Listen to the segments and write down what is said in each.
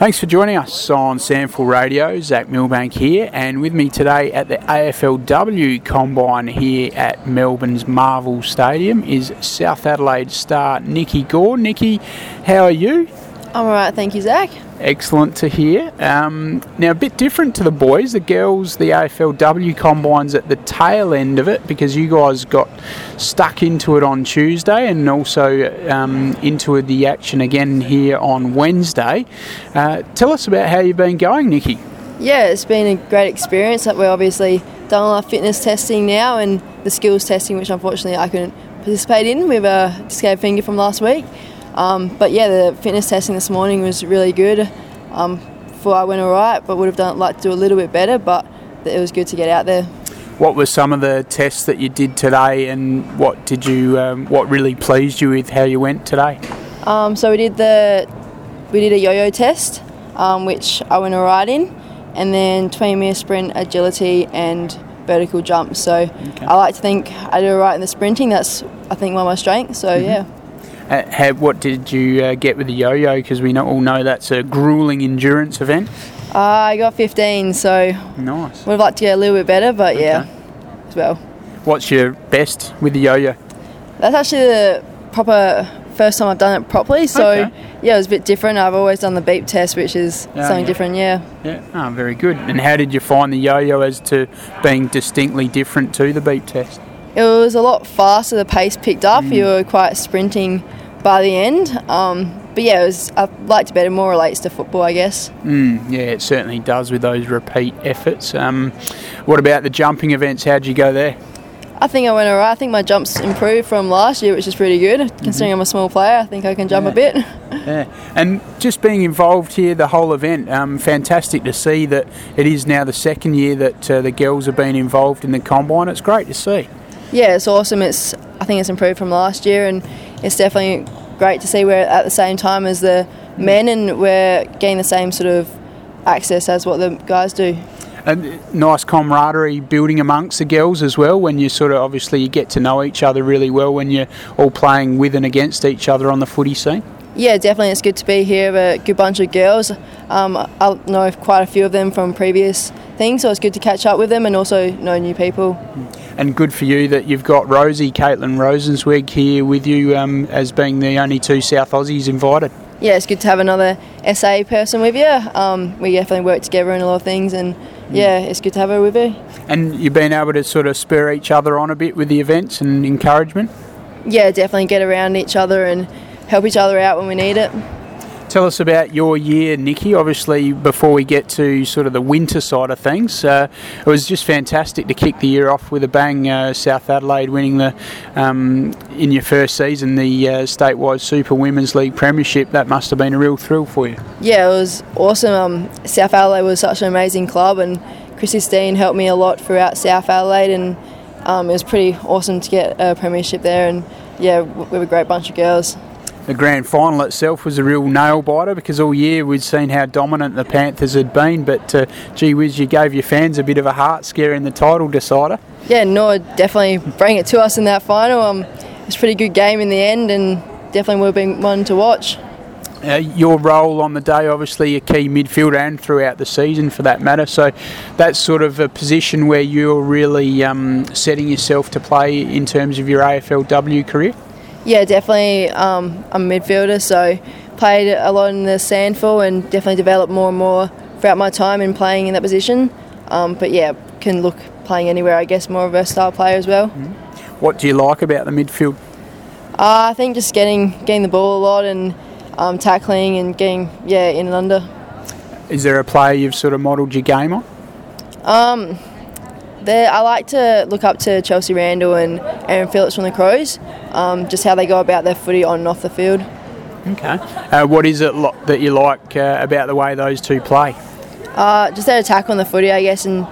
Thanks for joining us on SANFL Radio. Zach Milbank here, and with me today at the AFLW Combine here at Melbourne's Marvel Stadium is South Adelaide star Nikki Gore. Nikki, how are you? I'm alright, thank you, Zach. Excellent to hear. Um, now, a bit different to the boys. The girls, the AFLW combines at the tail end of it because you guys got stuck into it on Tuesday and also um, into the action again here on Wednesday. Uh, tell us about how you've been going, Nikki. Yeah, it's been a great experience. We're obviously done all our fitness testing now and the skills testing, which unfortunately I couldn't participate in with a scared finger from last week. Um, but yeah, the fitness testing this morning was really good. Um, before I went all right, but would have done like to do a little bit better. But it was good to get out there. What were some of the tests that you did today, and what did you, um, what really pleased you with how you went today? Um, so we did the, we did a yo-yo test, um, which I went all right in, and then 20 metre sprint, agility, and vertical jump. So okay. I like to think I did all right in the sprinting. That's I think one of my strengths. So mm-hmm. yeah. Uh, how, what did you uh, get with the yo-yo? Because we know, all know that's a grueling endurance event. Uh, I got 15, so nice. Would have liked to get a little bit better, but okay. yeah, as well. What's your best with the yo-yo? That's actually the proper first time I've done it properly. So okay. yeah, it was a bit different. I've always done the beep test, which is oh, something yeah. different. Yeah. Yeah. Oh, very good. And how did you find the yo-yo as to being distinctly different to the beep test? It was a lot faster. The pace picked up. Mm. You were quite sprinting by the end. Um, but yeah, it was, I liked it better. More relates to football, I guess. Mm, yeah, it certainly does with those repeat efforts. Um, what about the jumping events? How'd you go there? I think I went alright. I think my jumps improved from last year, which is pretty good. Considering mm-hmm. I'm a small player, I think I can jump yeah. a bit. yeah, and just being involved here, the whole event, um, fantastic to see that it is now the second year that uh, the girls have been involved in the combine. It's great to see. Yeah, it's awesome. It's I think it's improved from last year, and it's definitely great to see we're at the same time as the men and we're getting the same sort of access as what the guys do. And nice camaraderie building amongst the girls as well when you sort of obviously you get to know each other really well when you're all playing with and against each other on the footy scene. Yeah, definitely. It's good to be here. With a good bunch of girls. Um, I know quite a few of them from previous things, so it's good to catch up with them and also know new people. Mm and good for you that you've got Rosie, Caitlin Rosenzweig here with you um, as being the only two South Aussies invited. Yeah, it's good to have another SA person with you. Um, we definitely work together in a lot of things, and yeah, it's good to have her with you. And you've been able to sort of spur each other on a bit with the events and encouragement. Yeah, definitely get around each other and help each other out when we need it. Tell us about your year, Nikki. Obviously, before we get to sort of the winter side of things, uh, it was just fantastic to kick the year off with a bang. Uh, South Adelaide winning the um, in your first season the uh, statewide Super Women's League Premiership. That must have been a real thrill for you. Yeah, it was awesome. Um, South Adelaide was such an amazing club, and Chrissy Steen helped me a lot throughout South Adelaide, and um, it was pretty awesome to get a premiership there. And yeah, we were a great bunch of girls the grand final itself was a real nail biter because all year we'd seen how dominant the Panthers had been. But uh, gee whiz, you gave your fans a bit of a heart scare in the title decider. Yeah, no, definitely bring it to us in that final. Um, it was a pretty good game in the end, and definitely have been one to watch. Uh, your role on the day, obviously, a key midfielder and throughout the season for that matter. So that's sort of a position where you're really um, setting yourself to play in terms of your AFLW career. Yeah, definitely. Um, I'm a midfielder, so played a lot in the SANFL and definitely developed more and more throughout my time in playing in that position. Um, but yeah, can look playing anywhere. I guess more of a versatile player as well. Mm-hmm. What do you like about the midfield? Uh, I think just getting getting the ball a lot and um, tackling and getting yeah in and under. Is there a player you've sort of modelled your game on? Um, I like to look up to Chelsea Randall and Erin Phillips from the Crows, um, just how they go about their footy on and off the field. Okay. Uh, what is it lo- that you like uh, about the way those two play? Uh, just their attack on the footy, I guess, and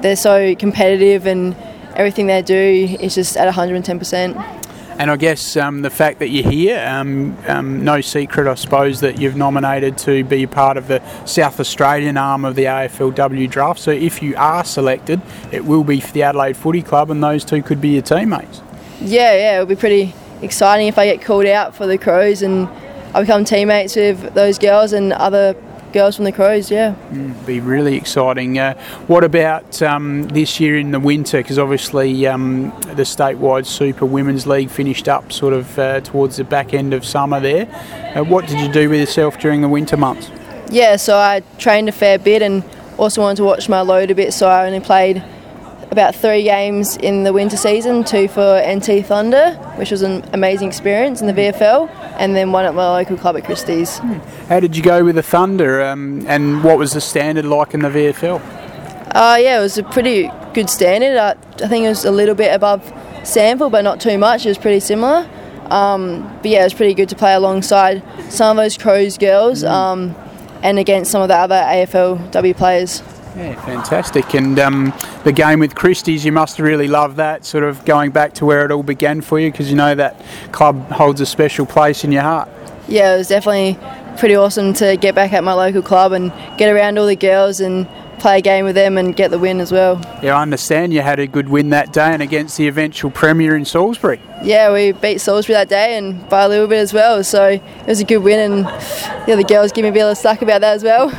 they're so competitive and everything they do is just at 110%. And I guess um, the fact that you're here, um, um, no secret, I suppose, that you've nominated to be part of the South Australian arm of the AFLW draft. So if you are selected, it will be for the Adelaide Footy Club, and those two could be your teammates. Yeah, yeah, it'll be pretty exciting if I get called out for the Crows and I become teammates with those girls and other girls from the Crows. Yeah, be really exciting. Uh, what about um, this year in the winter? Because obviously um, the statewide Super Women's League finished up sort of uh, towards the back end of summer there. Uh, what did you do with yourself during the winter months? Yeah, so I trained a fair bit and also wanted to watch my load a bit, so I only played about three games in the winter season, two for NT Thunder, which was an amazing experience in the VFL, and then one at my local club at Christie's. How did you go with the Thunder, um, and what was the standard like in the VFL? Uh, yeah, it was a pretty good standard. I, I think it was a little bit above SANFL, but not too much. It was pretty similar. Um, but yeah, it was pretty good to play alongside some of those Crows girls um, and against some of the other AFLW players. Yeah, fantastic. And um, the game with Christie's, you must really love that, sort of going back to where it all began for you, because you know that club holds a special place in your heart. Yeah, it was definitely pretty awesome to get back at my local club and get around all the girls and play a game with them and get the win as well. Yeah, I understand you had a good win that day and against the eventual premier in Salisbury. Yeah, we beat Salisbury that day and by a little bit as well, so it was a good win and yeah, the girls give me a bit of slack about that as well.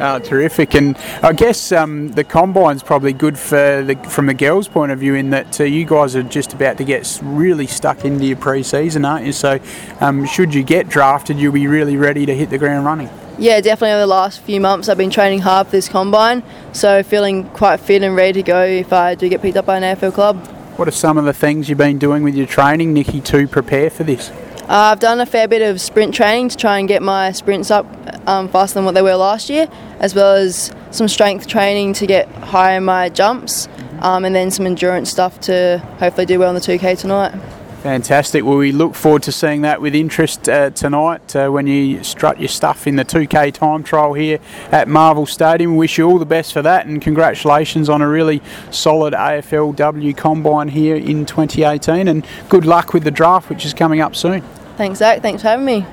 oh, terrific! And I guess um, the combine's probably good for the, from the girls' point of view in that uh, you guys are just about to get really stuck into your pre-season, aren't you? So, um, should you get drafted, you'll be really ready to hit the ground running. Yeah, definitely over the last few months I've been training hard for this combine, so feeling quite fit and ready to go if I do get picked up by an AFL club. What are some of the things you've been doing with your training, Nikki, to prepare for this? Uh, I've done a fair bit of sprint training to try and get my sprints up um, faster than what they were last year, as well as some strength training to get higher in my jumps, um, and then some endurance stuff to hopefully do well in the 2K tonight. Fantastic. Well, we look forward to seeing that with interest uh, tonight uh, when you strut your stuff in the 2K time trial here at Marvel Stadium. We wish you all the best for that and congratulations on a really solid AFLW combine here in 2018 and good luck with the draft, which is coming up soon. Thanks, Zach. Thanks for having me.